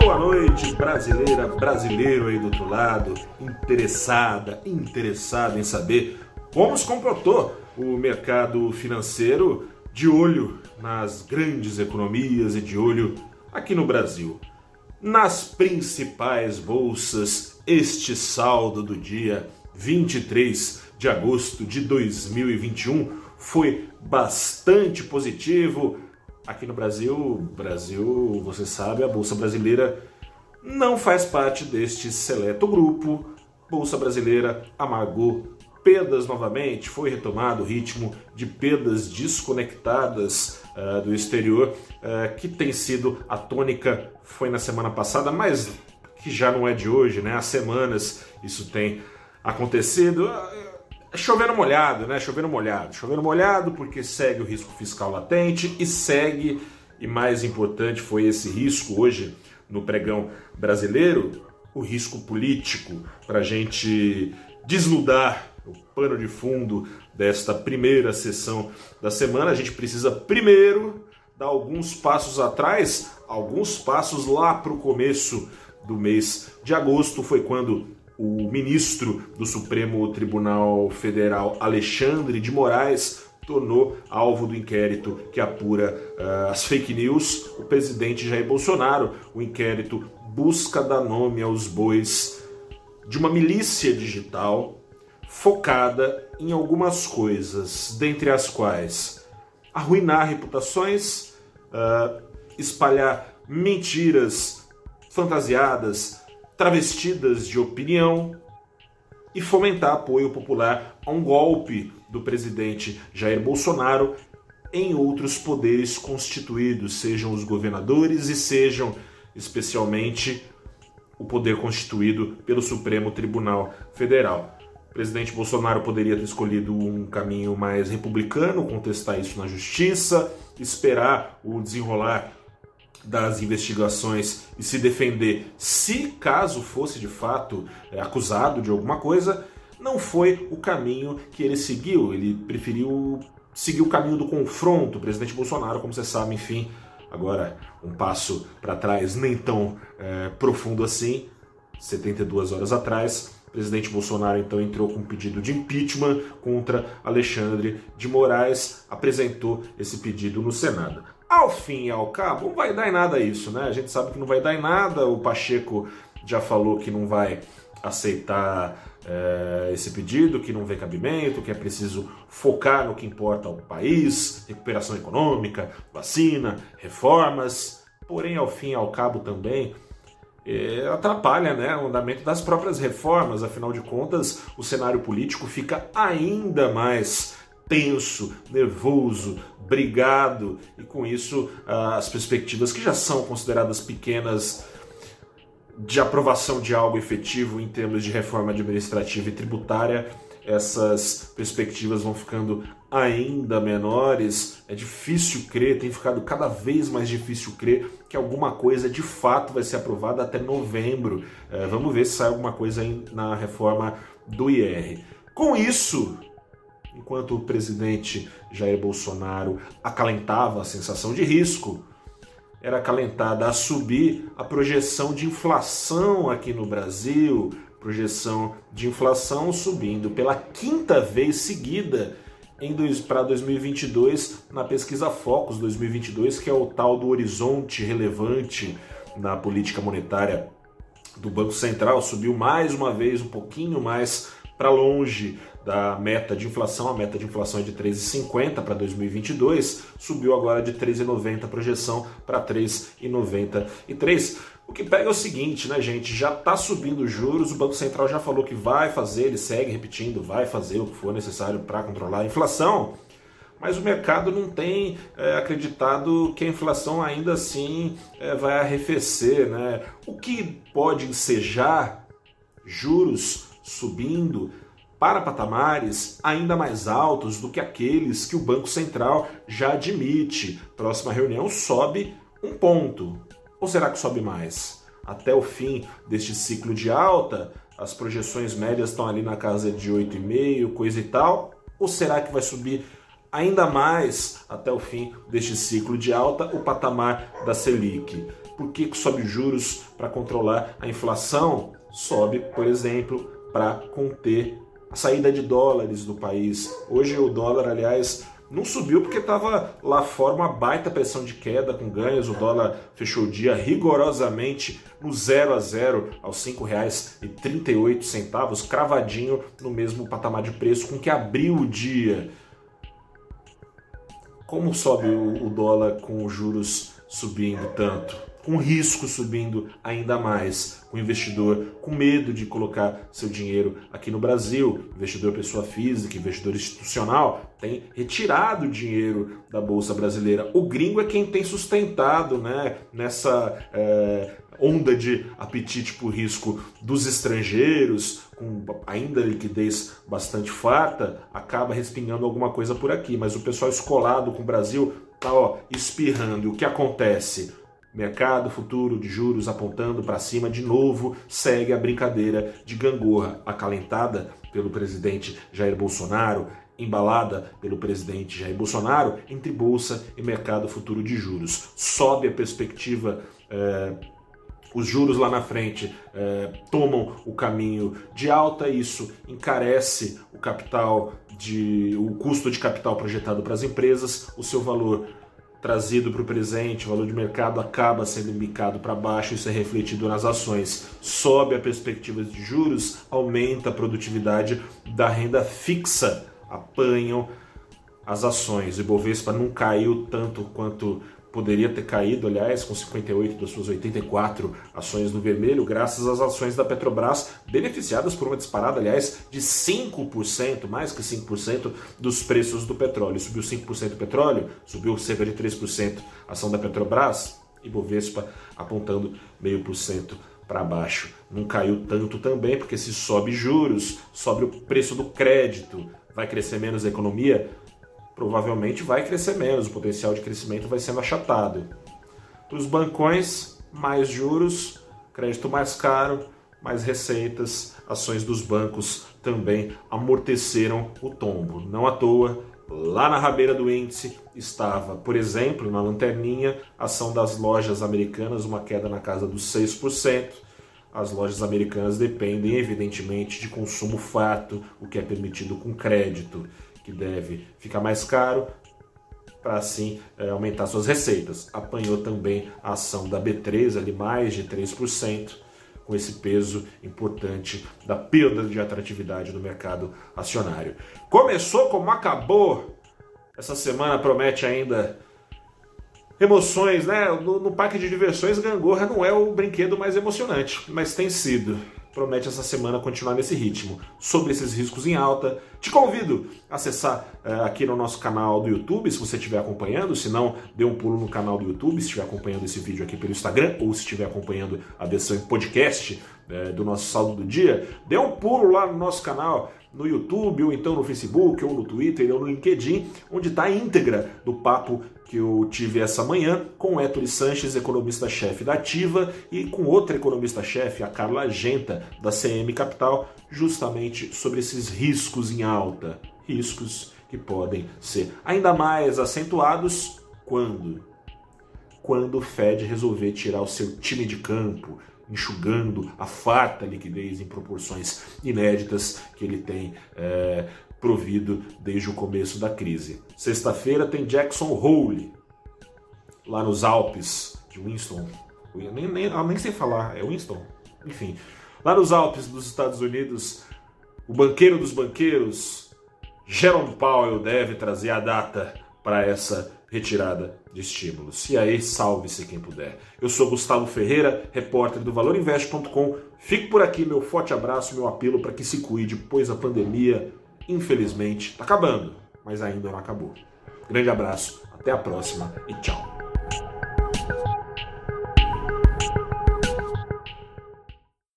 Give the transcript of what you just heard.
Boa noite, brasileira, brasileiro aí do outro lado, interessada, interessado em saber como se comportou o mercado financeiro de olho nas grandes economias e de olho aqui no Brasil. Nas principais bolsas, este saldo do dia 23 de agosto de 2021 foi bastante positivo. Aqui no Brasil, Brasil, você sabe, a bolsa brasileira não faz parte deste seleto grupo. Bolsa brasileira amargou perdas novamente, foi retomado o ritmo de perdas desconectadas uh, do exterior, uh, que tem sido a tônica, foi na semana passada, mas que já não é de hoje, né? Há semanas isso tem acontecido. Uh, chovendo molhado, né? Chovendo molhado. Chovendo molhado porque segue o risco fiscal latente e segue, e mais importante foi esse risco hoje no pregão brasileiro, o risco político, para a gente desnudar o pano de fundo desta primeira sessão da semana. A gente precisa primeiro dar alguns passos atrás, alguns passos lá para o começo do mês de agosto. Foi quando o ministro do Supremo Tribunal Federal, Alexandre de Moraes, tornou alvo do inquérito que apura uh, as fake news o presidente Jair Bolsonaro. O inquérito busca dar nome aos bois de uma milícia digital focada em algumas coisas, dentre as quais arruinar reputações, uh, espalhar mentiras fantasiadas, travestidas de opinião e fomentar apoio popular a um golpe do presidente Jair Bolsonaro em outros poderes constituídos, sejam os governadores e sejam especialmente o poder constituído pelo Supremo Tribunal Federal. O presidente Bolsonaro poderia ter escolhido um caminho mais republicano, contestar isso na justiça, esperar o desenrolar das investigações e se defender se caso fosse de fato é, acusado de alguma coisa, não foi o caminho que ele seguiu. Ele preferiu seguir o caminho do confronto. O presidente Bolsonaro, como você sabe, enfim, agora um passo para trás, nem tão é, profundo assim, 72 horas atrás, o presidente Bolsonaro então entrou com um pedido de impeachment contra Alexandre de Moraes, apresentou esse pedido no Senado. Ao fim e ao cabo, não vai dar em nada isso, né? A gente sabe que não vai dar em nada. O Pacheco já falou que não vai aceitar é, esse pedido, que não vê cabimento, que é preciso focar no que importa ao país, recuperação econômica, vacina, reformas. Porém, ao fim e ao cabo também, é, atrapalha né, o andamento das próprias reformas, afinal de contas, o cenário político fica ainda mais tenso, nervoso, brigado, e com isso as perspectivas que já são consideradas pequenas de aprovação de algo efetivo em termos de reforma administrativa e tributária essas perspectivas vão ficando ainda menores, é difícil crer, tem ficado cada vez mais difícil crer que alguma coisa de fato vai ser aprovada até novembro. É, vamos ver se sai alguma coisa na reforma do IR. Com isso, enquanto o presidente Jair Bolsonaro acalentava a sensação de risco, era acalentada a subir a projeção de inflação aqui no Brasil, projeção de inflação subindo pela quinta vez seguida para 2022 na pesquisa Focus 2022, que é o tal do horizonte relevante na política monetária do Banco Central, subiu mais uma vez um pouquinho mais para longe da meta de inflação. A meta de inflação é de 3,50 para 2022, subiu agora de 3,90 a projeção para 3,93. O que pega é o seguinte, né, gente? Já está subindo os juros, o Banco Central já falou que vai fazer, ele segue repetindo, vai fazer o que for necessário para controlar a inflação, mas o mercado não tem é, acreditado que a inflação ainda assim é, vai arrefecer, né? O que pode ensejar juros subindo para patamares ainda mais altos do que aqueles que o Banco Central já admite. Próxima reunião sobe um ponto. Ou será que sobe mais? Até o fim deste ciclo de alta, as projeções médias estão ali na casa de 8,5, coisa e tal? Ou será que vai subir ainda mais até o fim deste ciclo de alta o patamar da Selic. Por que sobe juros para controlar a inflação? Sobe, por exemplo, para conter a saída de dólares do país. Hoje o dólar, aliás, não subiu porque estava lá fora uma baita pressão de queda com ganhos. O dólar fechou o dia rigorosamente no 0 a 0 aos R$ 5,38, cravadinho no mesmo patamar de preço com que abriu o dia. Como sobe o dólar com os juros subindo tanto? Com risco subindo ainda mais, com o investidor com medo de colocar seu dinheiro aqui no Brasil, investidor pessoa física, investidor institucional, tem retirado dinheiro da Bolsa Brasileira. O gringo é quem tem sustentado né, nessa é, onda de apetite por risco dos estrangeiros, com ainda liquidez bastante farta, acaba respingando alguma coisa por aqui. Mas o pessoal escolado com o Brasil tá ó, espirrando. E o que acontece? Mercado futuro de juros apontando para cima de novo, segue a brincadeira de gangorra acalentada pelo presidente Jair Bolsonaro, embalada pelo presidente Jair Bolsonaro entre bolsa e mercado futuro de juros. Sobe a perspectiva. É, os juros lá na frente é, tomam o caminho de alta, isso encarece o capital de o custo de capital projetado para as empresas, o seu valor trazido para o presente, o valor de mercado acaba sendo indicado para baixo, isso é refletido nas ações. Sobe a perspectiva de juros, aumenta a produtividade da renda fixa, apanham as ações. O Ibovespa não caiu tanto quanto poderia ter caído, aliás, com 58 das suas 84 ações no vermelho, graças às ações da Petrobras, beneficiadas por uma disparada, aliás, de 5%, mais que 5% dos preços do petróleo. Subiu 5% o petróleo, subiu cerca de 3% a ação da Petrobras, e Bovespa apontando meio por cento para baixo. Não caiu tanto também, porque se sobe juros, sobe o preço do crédito, vai crescer menos a economia, provavelmente vai crescer menos, o potencial de crescimento vai sendo achatado. Para os bancões, mais juros, crédito mais caro, mais receitas, ações dos bancos também amorteceram o tombo. Não à toa, lá na rabeira do índice estava, por exemplo, na lanterninha, ação das lojas americanas, uma queda na casa dos 6%. As lojas americanas dependem, evidentemente, de consumo fato, o que é permitido com crédito que deve ficar mais caro para assim é, aumentar suas receitas. Apanhou também a ação da B3, ali mais de 3%, com esse peso importante da perda de atratividade do mercado acionário. Começou como acabou. Essa semana promete ainda emoções, né? No, no parque de diversões, Gangorra não é o brinquedo mais emocionante, mas tem sido promete essa semana continuar nesse ritmo. Sobre esses riscos em alta, te convido a acessar uh, aqui no nosso canal do YouTube, se você estiver acompanhando, se não, dê um pulo no canal do YouTube, se estiver acompanhando esse vídeo aqui pelo Instagram, ou se estiver acompanhando a versão em podcast uh, do nosso saldo do dia, dê um pulo lá no nosso canal, no YouTube, ou então no Facebook, ou no Twitter, ou no LinkedIn, onde está a íntegra do papo que eu tive essa manhã com o Héctor Sanches, economista-chefe da Ativa, e com outra economista-chefe, a Carla Genta, da CM Capital, justamente sobre esses riscos em alta. Riscos que podem ser ainda mais acentuados quando? Quando o Fed resolver tirar o seu time de campo, enxugando a farta liquidez em proporções inéditas que ele tem é, provido desde o começo da crise. Sexta-feira tem Jackson Hole, lá nos Alpes de Winston. Eu nem, nem, nem sei falar, é Winston? Enfim, lá nos Alpes dos Estados Unidos, o banqueiro dos banqueiros, Jerome Powell, deve trazer a data para essa retirada de estímulos. E aí, salve-se quem puder. Eu sou Gustavo Ferreira, repórter do ValorInvest.com. Fico por aqui, meu forte abraço, meu apelo para que se cuide, pois a pandemia, infelizmente, está acabando, mas ainda não acabou. Grande abraço, até a próxima e tchau.